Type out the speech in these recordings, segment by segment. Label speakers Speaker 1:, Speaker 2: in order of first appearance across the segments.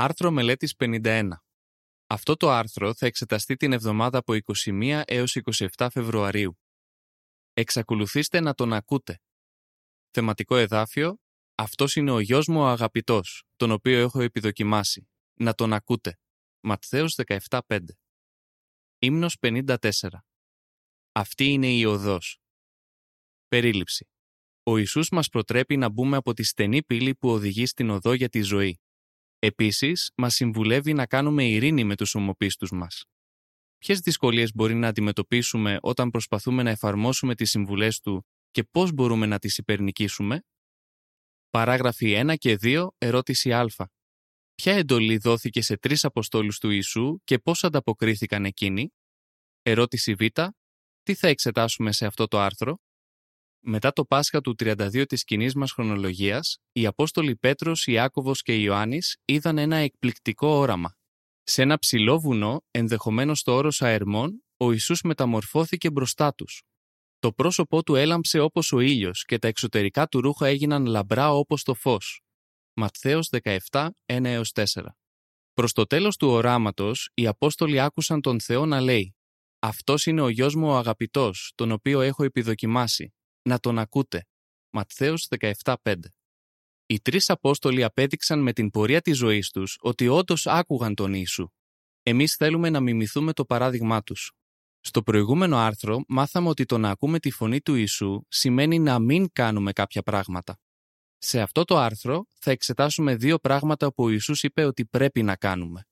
Speaker 1: Άρθρο μελέτης 51. Αυτό το άρθρο θα εξεταστεί την εβδομάδα από 21 έως 27 Φεβρουαρίου. Εξακολουθήστε να τον ακούτε. Θεματικό εδάφιο «Αυτός είναι ο γιος μου ο αγαπητός, τον οποίο έχω επιδοκιμάσει. Να τον ακούτε». Ματθαίος 17.5 Ύμνος 54 Αυτή είναι η οδός. Περίληψη Ο Ιησούς μας προτρέπει να μπούμε από τη στενή πύλη που οδηγεί στην οδό για τη ζωή. Επίσης, μας συμβουλεύει να κάνουμε ειρήνη με τους ομοπίστους μας. Ποιες δυσκολίες μπορεί να αντιμετωπίσουμε όταν προσπαθούμε να εφαρμόσουμε τις συμβουλές του και πώς μπορούμε να τις υπερνικήσουμε; Παράγραφοι 1 και 2, ερώτηση Α. Ποια εντολή δόθηκε σε τρεις Αποστόλους του Ιησού και πώς ανταποκρίθηκαν εκείνοι; Ερώτηση Β. Τι θα εξετάσουμε σε αυτό το άρθρο; Μετά το Πάσχα του 32 της κοινής μας χρονολογίας, οι Απόστολοι Πέτρος, Ιάκωβος και Ιωάννης είδαν ένα εκπληκτικό όραμα. Σε ένα ψηλό βουνό, ενδεχομένως στο όρος Αερμών, ο Ιησούς μεταμορφώθηκε μπροστά τους. Το πρόσωπό του έλαμψε όπως ο ήλιος και τα εξωτερικά του ρούχα έγιναν λαμπρά όπως το φως. Ματθαίος 17, 1-4 Προς το τέλος του οράματος, οι Απόστολοι άκουσαν τον Θεό να λέει «Αυτός είναι ο γιος μου ο αγαπητός, τον οποίο έχω επιδοκιμάσει. Να τον ακούτε». Ματθαίος 17.5 Οι τρεις Απόστολοι απέδειξαν με την πορεία της ζωής τους ότι όντως άκουγαν τον Ιησού. Εμείς θέλουμε να μιμηθούμε το παράδειγμά τους. Στο προηγούμενο άρθρο μάθαμε ότι το να ακούμε τη φωνή του Ιησού σημαίνει να μην κάνουμε κάποια πράγματα. Σε αυτό το άρθρο θα εξετάσουμε δύο πράγματα που ο Ιησούς είπε ότι πρέπει να κάνουμε.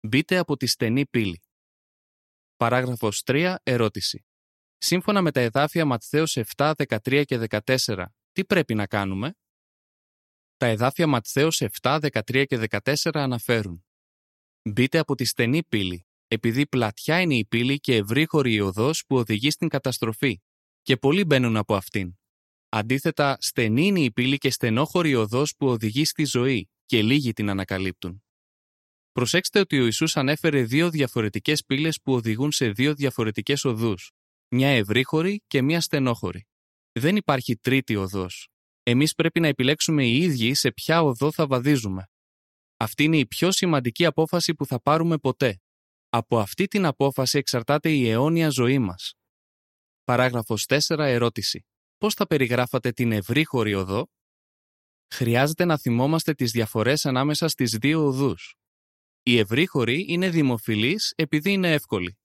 Speaker 1: Μπείτε από τη στενή πύλη. Παράγραφος 3. Ερώτηση. Σύμφωνα με τα εδάφια Ματθαίος 7, 13 και 14, τι πρέπει να κάνουμε; Τα εδάφια Ματθαίος 7, 13 και 14 αναφέρουν «Μπείτε από τη στενή πύλη, επειδή πλατιά είναι η πύλη και ευρύχωρη η οδός που οδηγεί στην καταστροφή, και πολλοί μπαίνουν από αυτήν. Αντίθετα, στενή είναι η πύλη και στενόχωρη η οδός που οδηγεί στη ζωή, και λίγοι την ανακαλύπτουν. Προσέξτε ότι ο Ιησούς ανέφερε δύο διαφορετικές πύλες που οδηγούν σε δύο διαφορετικές οδούς, μια ευρύχωρη και μια στενόχωρη. Δεν υπάρχει τρίτη οδός. Εμείς πρέπει να επιλέξουμε οι ίδιοι σε ποια οδό θα βαδίζουμε. Αυτή είναι η πιο σημαντική απόφαση που θα πάρουμε ποτέ. Από αυτή την απόφαση εξαρτάται η αιώνια ζωή μας. Παράγραφος 4. Ερώτηση. Πώς θα περιγράφατε την ευρύχωρη οδό; Χρειάζεται να θυμόμαστε τις διαφορές ανάμεσα στις δύο οδούς. Η ευρύχωρη είναι δημοφιλής επειδή είναι εύκολη.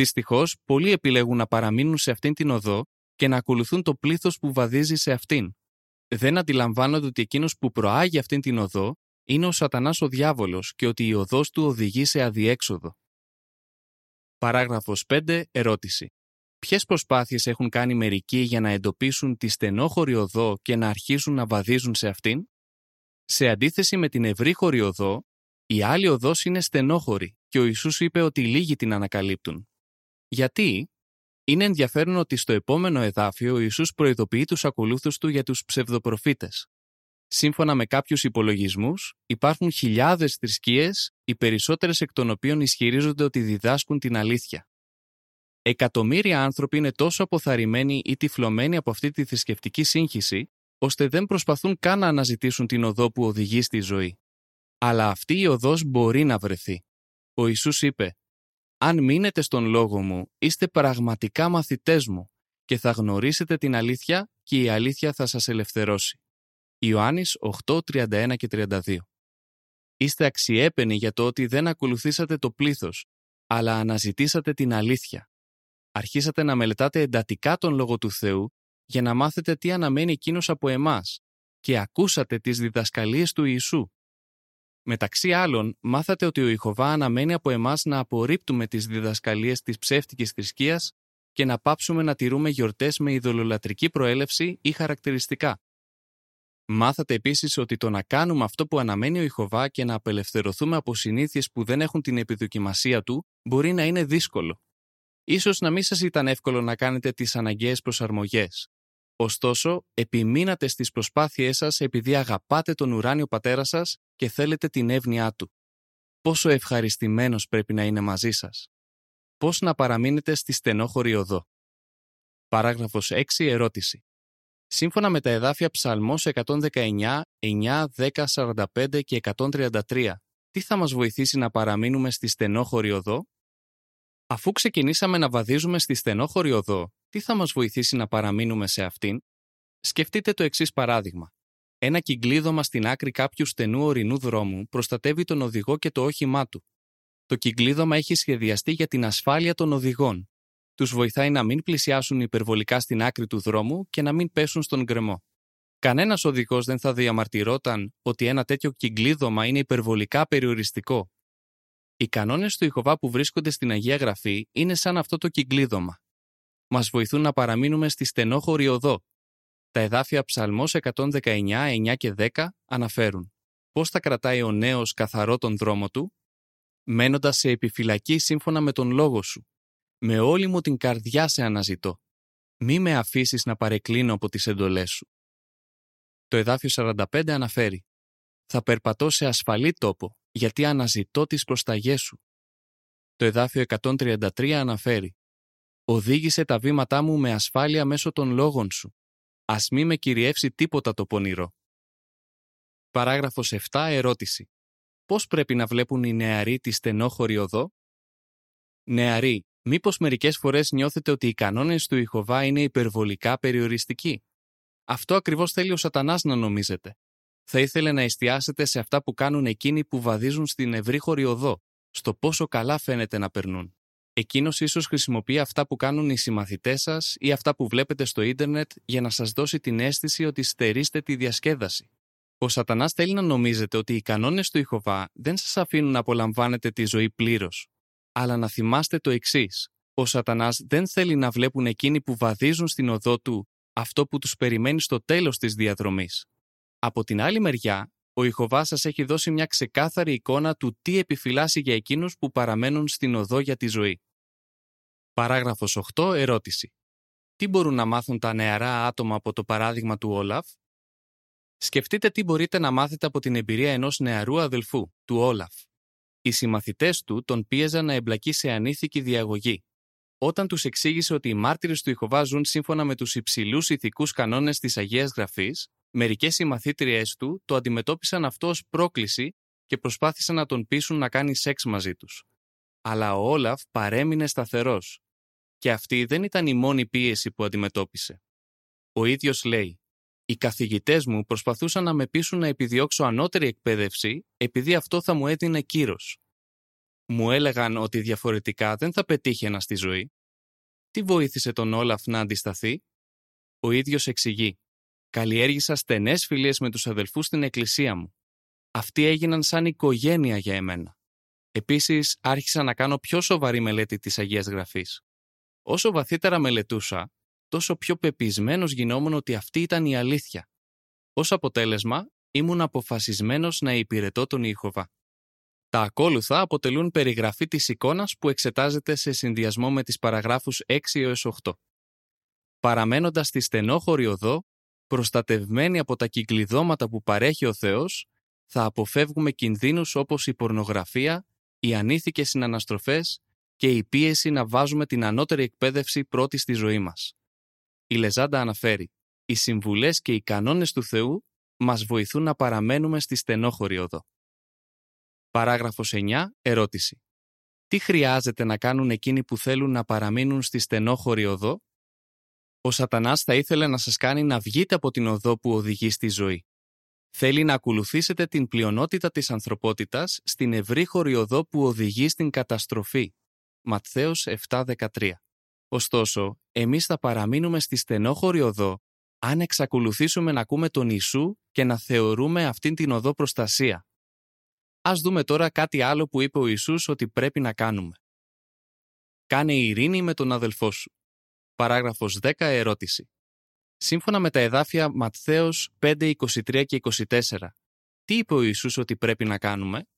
Speaker 1: Δυστυχώς, πολλοί επιλέγουν να παραμείνουν σε αυτήν την οδό και να ακολουθούν το πλήθος που βαδίζει σε αυτήν. Δεν αντιλαμβάνονται ότι εκείνος που προάγει αυτήν την οδό είναι ο σατανάς ο διάβολος και ότι η οδός του οδηγεί σε αδιέξοδο. Παράγραφος 5. Ερώτηση. Ποιες προσπάθειες έχουν κάνει μερικοί για να εντοπίσουν τη στενόχωρη οδό και να αρχίσουν να βαδίζουν σε αυτήν; Σε αντίθεση με την ευρύχωρη οδό, η άλλη οδός είναι στενόχωρη και ο Ιησούς είπε ότι λίγοι την ανακαλύπτουν. Γιατί; Είναι ενδιαφέρον ότι στο επόμενο εδάφιο ο Ιησούς προειδοποιεί τους ακολούθους του για τους ψευδοπροφήτες. Σύμφωνα με κάποιους υπολογισμούς, υπάρχουν χιλιάδες θρησκείες, οι περισσότερες εκ των οποίων ισχυρίζονται ότι διδάσκουν την αλήθεια. Εκατομμύρια άνθρωποι είναι τόσο αποθαρρυμένοι ή τυφλωμένοι από αυτή τη θρησκευτική σύγχυση, ώστε δεν προσπαθούν καν να αναζητήσουν την οδό που οδηγεί στη ζωή. Αλλά αυτή η οδός μπορεί να βρεθεί. Ο Ιησούς είπε αν μείνετε στον λόγο μου, είστε πραγματικά μαθητές μου και θα γνωρίσετε την αλήθεια και η αλήθεια θα σας ελευθερώσει. Ιωάννης 8, 31 και 32 Είστε αξιέπαινοι για το ότι δεν ακολουθήσατε το πλήθος, αλλά αναζητήσατε την αλήθεια. Αρχίσατε να μελετάτε εντατικά τον Λόγο του Θεού για να μάθετε τι αναμένει εκείνος από εμάς και ακούσατε τις διδασκαλίες του Ιησού. Μεταξύ άλλων, μάθατε ότι ο Ιχωβά αναμένει από εμάς να απορρίπτουμε τις διδασκαλίες της ψεύτικης θρησκείας και να πάψουμε να τηρούμε γιορτές με ειδωλολατρική προέλευση ή χαρακτηριστικά. Μάθατε επίσης ότι το να κάνουμε αυτό που αναμένει ο Ιχωβά και να απελευθερωθούμε από συνήθειες που δεν έχουν την επιδοκιμασία του μπορεί να είναι δύσκολο. Ίσως να μην σας ήταν εύκολο να κάνετε τις αναγκαίες προσαρμογές, Ωστόσο, επιμείνατε στις προσπάθειές σας επειδή αγαπάτε τον ουράνιο πατέρα σας και θέλετε την εύνοιά του. Πόσο ευχαριστημένος πρέπει να είναι μαζί σας. Πώς να παραμείνετε στη στενόχωρη οδό. Παράγραφος 6. Ερώτηση. Σύμφωνα με τα εδάφια Ψαλμός 119, 9, 10, 45 και 133, τι θα μας βοηθήσει να παραμείνουμε στη στενόχωρη οδό; Αφού ξεκινήσαμε να βαδίζουμε στη στενόχωρη οδό, τι θα μας βοηθήσει να παραμείνουμε σε αυτήν; Σκεφτείτε το εξής παράδειγμα. Ένα κυκλίδωμα στην άκρη κάποιου στενού ορεινού δρόμου προστατεύει τον οδηγό και το όχημά του. Το κυκλίδωμα έχει σχεδιαστεί για την ασφάλεια των οδηγών. Τους βοηθάει να μην πλησιάσουν υπερβολικά στην άκρη του δρόμου και να μην πέσουν στον γκρεμό. Κανένας οδηγός δεν θα διαμαρτυρόταν ότι ένα τέτοιο κυκλίδωμα είναι υπερβολικά περιοριστικό. Οι κανόνες του Ιχοβά που βρίσκονται στην Αγία Γραφή είναι σαν αυτό το κυκλίδωμα. Μας βοηθούν να παραμείνουμε στη στενόχωρη οδό. Τα εδάφια Ψαλμός 119, 9 και 10 αναφέρουν πώς θα κρατάει ο νέος καθαρό τον δρόμο του, μένοντας σε επιφυλακή σύμφωνα με τον λόγο σου. Με όλη μου την καρδιά σε αναζητώ. Μη με αφήσεις να παρεκκλίνω από τις εντολές σου. Το εδάφιο 45 αναφέρει «Θα περπατώ σε ασφαλή τόπο, γιατί αναζητώ τις προσταγές σου». Το εδάφιο 133 αναφέρει «Οδήγησε τα βήματά μου με ασφάλεια μέσω των λόγων σου. Ας μη με κυριεύσει τίποτα το πονηρό». Παράγραφος 7 ερώτηση. Πώς πρέπει να βλέπουν οι νεαροί τη στενόχωρη οδό; Νεαροί, μήπως μερικές φορές νιώθετε ότι οι κανόνες του Ιχωβά είναι υπερβολικά περιοριστικοί; Αυτό ακριβώς θέλει ο Σατανάς να νομίζετε. Θα ήθελε να εστιάσετε σε αυτά που κάνουν εκείνοι που βαδίζουν στην ευρύχωρη οδό, στο πόσο καλά φαίνεται να περνούν. Εκείνος ίσως χρησιμοποιεί αυτά που κάνουν οι συμμαθητές σας ή αυτά που βλέπετε στο ίντερνετ για να σας δώσει την αίσθηση ότι στερείστε τη διασκέδαση. Ο Σατανάς θέλει να νομίζετε ότι οι κανόνες του Ιχοβά δεν σας αφήνουν να απολαμβάνετε τη ζωή πλήρως. Αλλά να θυμάστε το εξής. Ο Σατανάς δεν θέλει να βλέπουν εκείνοι που βαδίζουν στην οδό του αυτό που τους περιμένει στο τέλος της διαδρομής. Από την άλλη μεριά, ο Ιχωβάς σας έχει δώσει μια ξεκάθαρη εικόνα του τι επιφυλάσσει για εκείνους που παραμένουν στην οδό για τη ζωή. Παράγραφος 8. Ερώτηση. Τι μπορούν να μάθουν τα νεαρά άτομα από το παράδειγμα του Όλαφ; Σκεφτείτε τι μπορείτε να μάθετε από την εμπειρία ενός νεαρού αδελφού, του Όλαφ. Οι συμμαθητές του τον πίεζαν να εμπλακεί σε ανήθικη διαγωγή, όταν τους εξήγησε ότι οι μάρτυρες του Ιχοβά ζουν σύμφωνα με τους υψηλούς ηθικούς κανόνες της Αγίας Γραφής, μερικές συμμαθήτριέ του το αντιμετώπισαν αυτό ως πρόκληση και προσπάθησαν να τον πείσουν να κάνει σεξ μαζί τους. Αλλά ο Όλαφ παρέμεινε σταθερός. Και αυτή δεν ήταν η μόνη πίεση που αντιμετώπισε. Ο ίδιος λέει: Οι καθηγητές μου προσπαθούσαν να με πείσουν να επιδιώξω ανώτερη εκπαίδευση επειδή αυτό θα μου έδινε κύρος μου έλεγαν ότι διαφορετικά δεν θα πετύχαινα στη ζωή. Τι βοήθησε τον Όλαφ να αντισταθεί; Ο ίδιος εξηγεί. Καλλιέργησα στενές φιλίες με τους αδελφούς στην εκκλησία μου. Αυτοί έγιναν σαν οικογένεια για εμένα. Επίσης, άρχισα να κάνω πιο σοβαρή μελέτη της Αγίας Γραφής. Όσο βαθύτερα μελετούσα, τόσο πιο πεπισμένος γινόμουν ότι αυτή ήταν η αλήθεια. Ως αποτέλεσμα, ήμουν αποφασισμένος να υπηρετώ τον Ιχωβά. Τα ακόλουθα αποτελούν περιγραφή της εικόνας που εξετάζεται σε συνδυασμό με τις παραγράφους 6 έως 8. Παραμένοντας στη στενόχωρη οδό, προστατευμένοι από τα κυκλειδώματα που παρέχει ο Θεός, θα αποφεύγουμε κινδύνους όπως η πορνογραφία, οι ανήθικες συναναστροφές και η πίεση να βάζουμε την ανώτερη εκπαίδευση πρώτη στη ζωή μας. Η Λεζάντα αναφέρει «Οι συμβουλές και οι κανόνες του Θεού μας βοηθούν να παραμένουμε στη στενόχωρη οδό». Παράγραφος 9. Ερώτηση. Τι χρειάζεται να κάνουν εκείνοι που θέλουν να παραμείνουν στη στενόχωρη οδό; Ο σατανάς θα ήθελε να σας κάνει να βγείτε από την οδό που οδηγεί στη ζωή. Θέλει να ακολουθήσετε την πλειονότητα της ανθρωπότητας στην ευρύχωρη οδό που οδηγεί στην καταστροφή. Ματθαίος 7.13 Ωστόσο, εμείς θα παραμείνουμε στη στενόχωρη οδό αν εξακολουθήσουμε να ακούμε τον Ιησού και να θεωρούμε αυτήν την οδό προστασία. Ας δούμε τώρα κάτι άλλο που είπε ο Ιησούς ότι πρέπει να κάνουμε. Κάνε ειρήνη με τον αδελφό σου. Παράγραφος 10 ερώτηση. Σύμφωνα με τα εδάφια Ματθαίος 5, 23 και 24, τι είπε ο Ιησούς ότι πρέπει να κάνουμε;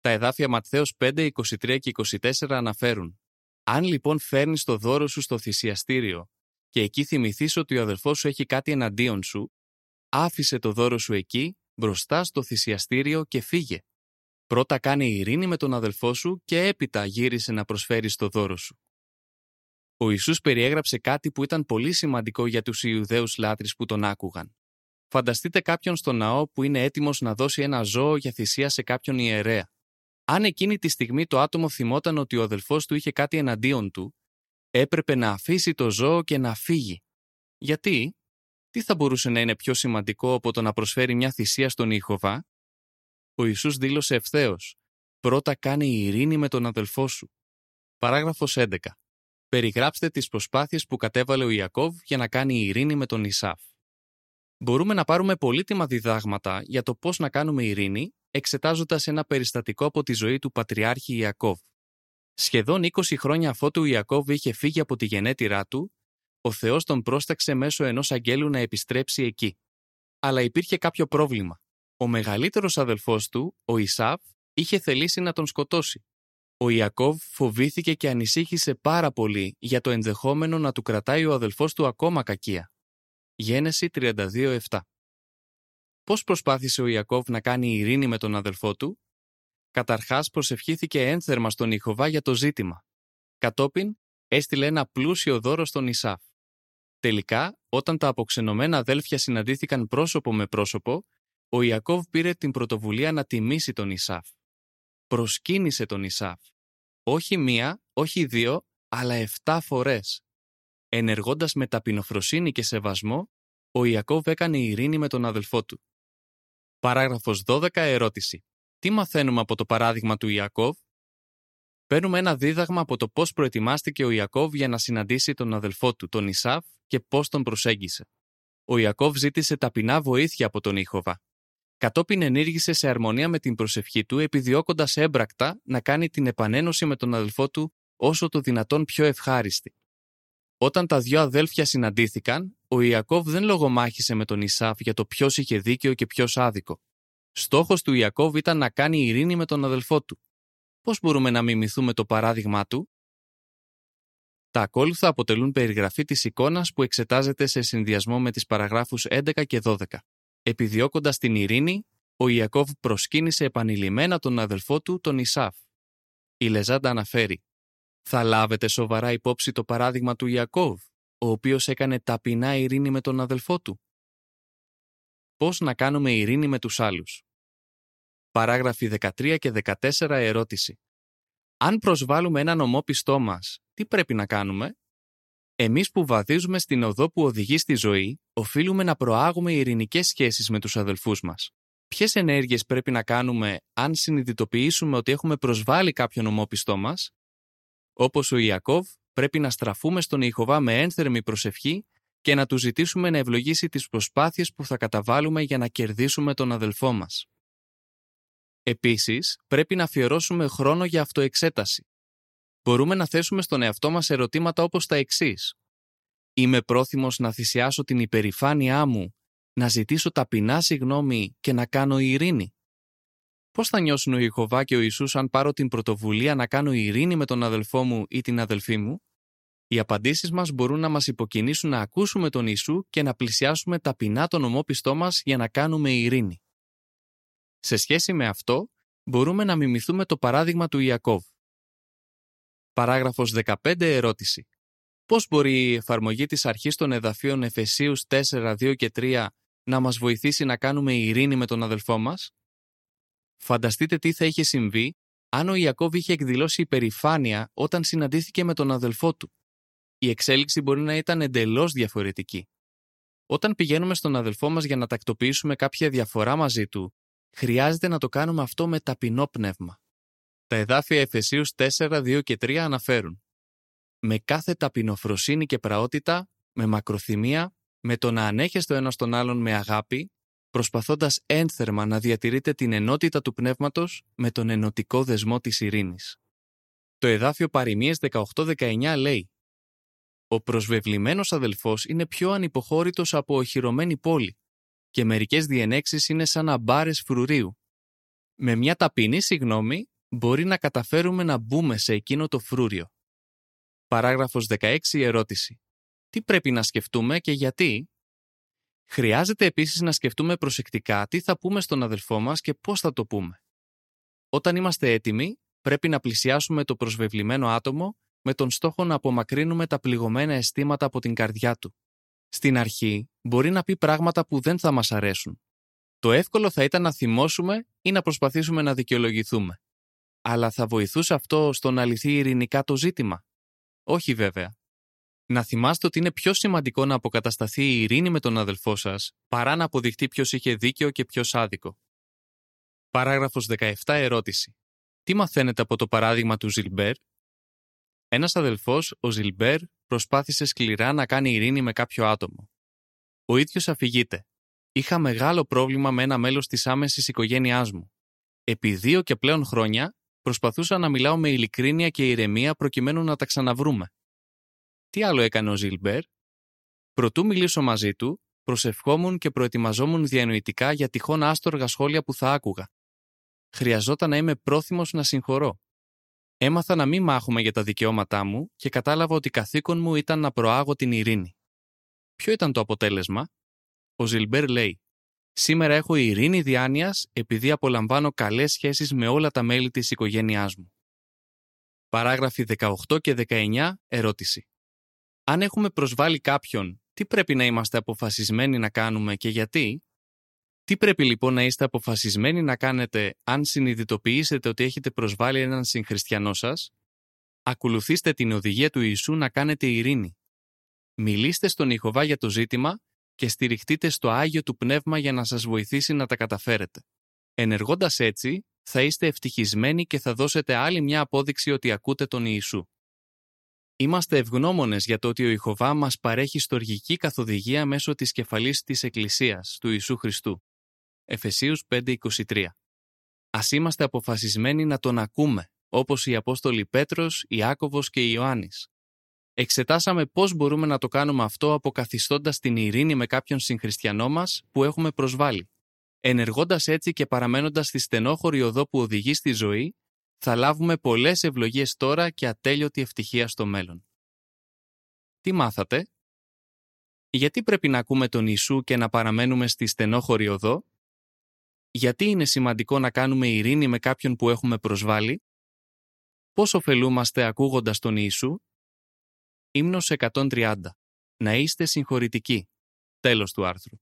Speaker 1: Τα εδάφια Ματθαίος 5, 23 και 24 αναφέρουν «Αν λοιπόν φέρνεις το δώρο σου στο θυσιαστήριο και εκεί θυμηθείς ότι ο αδελφός σου έχει κάτι εναντίον σου, άφησε το δώρο σου εκεί μπροστά στο θυσιαστήριο και φύγε. Πρώτα κάνε ειρήνη με τον αδελφό σου και έπειτα γύρισε να προσφέρεις το δώρο σου. Ο Ιησούς περιέγραψε κάτι που ήταν πολύ σημαντικό για τους Ιουδαίους λάτρεις που τον άκουγαν. Φανταστείτε κάποιον στο ναό που είναι έτοιμος να δώσει ένα ζώο για θυσία σε κάποιον ιερέα. Αν εκείνη τη στιγμή το άτομο θυμόταν ότι ο αδελφός του είχε κάτι εναντίον του, έπρεπε να αφήσει το ζώο και να φύγει. Γιατί, τι θα μπορούσε να είναι πιο σημαντικό από το να προσφέρει μια θυσία στον Ιχωβά. Ο Ιησούς δήλωσε ευθέως. Πρώτα κάνει η ειρήνη με τον αδελφό σου. Παράγραφος 11. Περιγράψτε τις προσπάθειες που κατέβαλε ο Ιακώβ για να κάνει η ειρήνη με τον Ισάφ. Μπορούμε να πάρουμε πολύτιμα διδάγματα για το πώς να κάνουμε ειρήνη, εξετάζοντας ένα περιστατικό από τη ζωή του Πατριάρχη Ιακώβ. Σχεδόν 20 χρόνια αφότου ο Ιακώβ είχε φύγει από τη γενέτειρά του, ο Θεός τον πρόσταξε μέσω ενός αγγέλου να επιστρέψει εκεί. Αλλά υπήρχε κάποιο πρόβλημα. Ο μεγαλύτερος αδελφός του, ο Ισάβ, είχε θελήσει να τον σκοτώσει. Ο Ιακώβ φοβήθηκε και ανησύχησε πάρα πολύ για το ενδεχόμενο να του κρατάει ο αδελφός του ακόμα κακία. Γένεση 32.7 Πώς προσπάθησε ο Ιακώβ να κάνει ειρήνη με τον αδελφό του; Καταρχάς προσευχήθηκε ένθερμα στον Ιχωβά για το ζήτημα. Κατόπιν έστειλε ένα πλούσιο δώρο στον Ισάφ. Τελικά, όταν τα αποξενωμένα αδέλφια συναντήθηκαν πρόσωπο με πρόσωπο, ο Ιακώβ πήρε την πρωτοβουλία να τιμήσει τον Ισάφ. Προσκύνησε τον Ισάφ. Όχι μία, όχι δύο, αλλά εφτά φορές. Ενεργώντας με ταπεινοφροσύνη και σεβασμό, ο Ιακώβ έκανε ειρήνη με τον αδελφό του. Παράγραφος 12 ερώτηση. Τι μαθαίνουμε από το παράδειγμα του Ιακώβ; Παίρνουμε ένα δίδαγμα από το πώς προετοιμάστηκε ο Ιακώβ για να συναντήσει τον αδελφό του, τον Ισάφ, και πώς τον προσέγγισε. Ο Ιακώβ ζήτησε ταπεινά βοήθεια από τον Ήχοβα. Κατόπιν ενήργησε σε αρμονία με την προσευχή του, επιδιώκοντας έμπρακτα να κάνει την επανένωση με τον αδελφό του όσο το δυνατόν πιο ευχάριστη. Όταν τα δυο αδέλφια συναντήθηκαν, ο Ιακώβ δεν λογομάχησε με τον Ισάφ για το ποιος είχε δίκαιο και ποιος άδικο. Στόχος του Ιακώβ ήταν να κάνει ειρήνη με τον αδελφό του. Πώς μπορούμε να μιμηθούμε το παράδειγμά του, τα ακόλουθα αποτελούν περιγραφή της εικόνας που εξετάζεται σε συνδυασμό με τις παραγράφους 11 και 12. Επιδιώκοντας την ειρήνη, ο Ιακώβ προσκύνησε επανειλημμένα τον αδελφό του, τον Ισάφ. Η Λεζάντα αναφέρει «Θα λάβετε σοβαρά υπόψη το παράδειγμα του Ιακώβ, ο οποίος έκανε ταπεινά ειρήνη με τον αδελφό του». Πώς να κάνουμε ειρήνη με τους άλλους; Παράγραφοι 13 και 14 ερώτηση. Αν προσβάλλουμε έναν ομόπιστό μας, τι πρέπει να κάνουμε; Εμείς που βαδίζουμε στην οδό που οδηγεί στη ζωή, οφείλουμε να προάγουμε ειρηνικές σχέσεις με τους αδελφούς μας. Ποιες ενέργειες πρέπει να κάνουμε αν συνειδητοποιήσουμε ότι έχουμε προσβάλει κάποιον ομόπιστό μας; Όπως ο Ιακώβ, πρέπει να στραφούμε στον Ιχωβά με ένθερμη προσευχή και να του ζητήσουμε να ευλογήσει τις προσπάθειες που θα καταβάλουμε για να κερδίσουμε τον αδελφό μας. Επίσης, πρέπει να αφιερώσουμε χρόνο για αυτοεξέταση. Μπορούμε να θέσουμε στον εαυτό μας ερωτήματα όπως τα εξής. Είμαι πρόθυμος να θυσιάσω την υπερηφάνειά μου, να ζητήσω ταπεινά συγγνώμη και να κάνω ειρήνη. Πώς θα νιώσουν ο Ιχωβά και ο Ιησούς αν πάρω την πρωτοβουλία να κάνω ειρήνη με τον αδελφό μου ή την αδελφή μου; Οι απαντήσεις μας μπορούν να μας υποκινήσουν να ακούσουμε τον Ιησού και να πλησιάσουμε ταπεινά τον ομόπιστό μας για να κάνουμε ειρήνη. Σε σχέση με αυτό, μπορούμε να μιμηθούμε το παράδειγμα του Ιακώβ. Παράγραφος 15 ερώτηση. Πώς μπορεί η εφαρμογή της αρχής των εδαφείων Εφεσίους 4, 2 και 3 να μας βοηθήσει να κάνουμε ειρήνη με τον αδελφό μας; Φανταστείτε τι θα είχε συμβεί αν ο Ιακώβ είχε εκδηλώσει υπερηφάνεια όταν συναντήθηκε με τον αδελφό του. Η εξέλιξη μπορεί να ήταν εντελώς διαφορετική. Όταν πηγαίνουμε στον αδελφό μας για να τακτοποιήσουμε κάποια διαφορά μαζί του, χρειάζεται να το κάνουμε αυτό με ταπεινό πνεύμα. Τα εδάφια Εφεσίους 4, 2 και 3 αναφέρουν «Με κάθε ταπεινοφροσύνη και πραότητα, με μακροθυμία, με το να ανέχεστε ο ένας τον άλλον με αγάπη, προσπαθώντας ένθερμα να διατηρείτε την ενότητα του πνεύματος με τον ενωτικό δεσμό της ειρήνης». Το εδάφιο Παριμίες 18-19 λέει «Ο προσβεβλημένος αδελφός είναι πιο ανυποχώρητος από οχυρωμένη πόλη και μερικές διενέξεις είναι σαν αμπάρες φρουρίου. Με μια ταπεινή συγνώμη μπορεί να καταφέρουμε να μπούμε σε εκείνο το φρούριο. Παράγραφος 16 ερώτηση. Τι πρέπει να σκεφτούμε και γιατί; Χρειάζεται επίσης να σκεφτούμε προσεκτικά τι θα πούμε στον αδελφό μας και πώς θα το πούμε. Όταν είμαστε έτοιμοι, πρέπει να πλησιάσουμε το προσβεβλημένο άτομο με τον στόχο να απομακρύνουμε τα πληγωμένα αισθήματα από την καρδιά του. Στην αρχή μπορεί να πει πράγματα που δεν θα μας αρέσουν. Το εύκολο θα ήταν να θυμώσουμε ή να προσπαθήσουμε να δικαιολογηθούμε. Αλλά θα βοηθούσε αυτό στο να λυθεί ειρηνικά το ζήτημα; Όχι βέβαια. Να θυμάστε ότι είναι πιο σημαντικό να αποκατασταθεί η ειρήνη με τον αδελφό σας παρά να αποδειχτεί ποιος είχε δίκαιο και ποιος άδικο. Παράγραφος 17 ερώτηση. Τι μαθαίνετε από το παράδειγμα του Ζιλμπέρ; Ένας αδελφός, ο Ζιλμπέρ, προσπάθησε σκληρά να κάνει ειρήνη με κάποιο άτομο. Ο ίδιος αφηγείται. Είχα μεγάλο πρόβλημα με ένα μέλος της άμεσης οικογένειάς μου. Επί δύο και πλέον χρόνια προσπαθούσα να μιλάω με ειλικρίνεια και ηρεμία προκειμένου να τα ξαναβρούμε. Τι άλλο έκανε ο Ζιλμπέρ; Προτού μιλήσω μαζί του, προσευχόμουν και προετοιμαζόμουν διανοητικά για τυχόν άστοργα σχόλια που θα άκουγα. Χρειαζόταν να είμαι πρόθυμος να συγχωρώ. Έμαθα να μην μάχομαι για τα δικαιώματά μου και κατάλαβα ότι καθήκον μου ήταν να προάγω την ειρήνη. Ποιο ήταν το αποτέλεσμα; Ο Ζιλμπέρ λέει «Σήμερα έχω ειρήνη διάνοιας επειδή απολαμβάνω καλές σχέσεις με όλα τα μέλη της οικογένειάς μου». Παράγραφοι 18 και 19 ερώτηση. Αν έχουμε προσβάλει κάποιον, τι πρέπει να είμαστε αποφασισμένοι να κάνουμε και γιατί; Τι πρέπει λοιπόν να είστε αποφασισμένοι να κάνετε αν συνειδητοποιήσετε ότι έχετε προσβάλει έναν συγχριστιανό σας; Ακολουθήστε την οδηγία του Ιησού να κάνετε ειρήνη. Μιλήστε στον Ιχωβά για το ζήτημα και στηριχτείτε στο Άγιο του Πνεύμα για να σας βοηθήσει να τα καταφέρετε. Ενεργώντας έτσι, θα είστε ευτυχισμένοι και θα δώσετε άλλη μια απόδειξη ότι ακούτε τον Ιησού. Είμαστε ευγνώμονες για το ότι ο Ιχοβά μας παρέχει στοργική καθοδηγία μέσω της κεφαλής της Εκκλησίας του Ιησού Χριστού. Εφεσίους 5.23 Α είμαστε αποφασισμένοι να τον ακούμε, όπως οι Απόστολοι Πέτρος, Ιάκωβος και Ιωάννης. Εξετάσαμε πώς μπορούμε να το κάνουμε αυτό αποκαθιστώντας την ειρήνη με κάποιον συγχριστιανό μας που έχουμε προσβάλει. Ενεργώντας έτσι και παραμένοντας στη στενόχωρη οδό που οδηγεί στη ζωή, θα λάβουμε πολλές ευλογίες τώρα και ατέλειωτη ευτυχία στο μέλλον. Τι μάθατε; Γιατί πρέπει να ακούμε τον Ιησού και να παραμένουμε στη στενόχωρη οδό; Γιατί είναι σημαντικό να κάνουμε ειρήνη με κάποιον που έχουμε προσβάλει; Πώς ωφελούμαστε ακούγοντας τον Ιησού; Ύμνος 130. Να είστε συγχωρητικοί. Τέλος του άρθρου.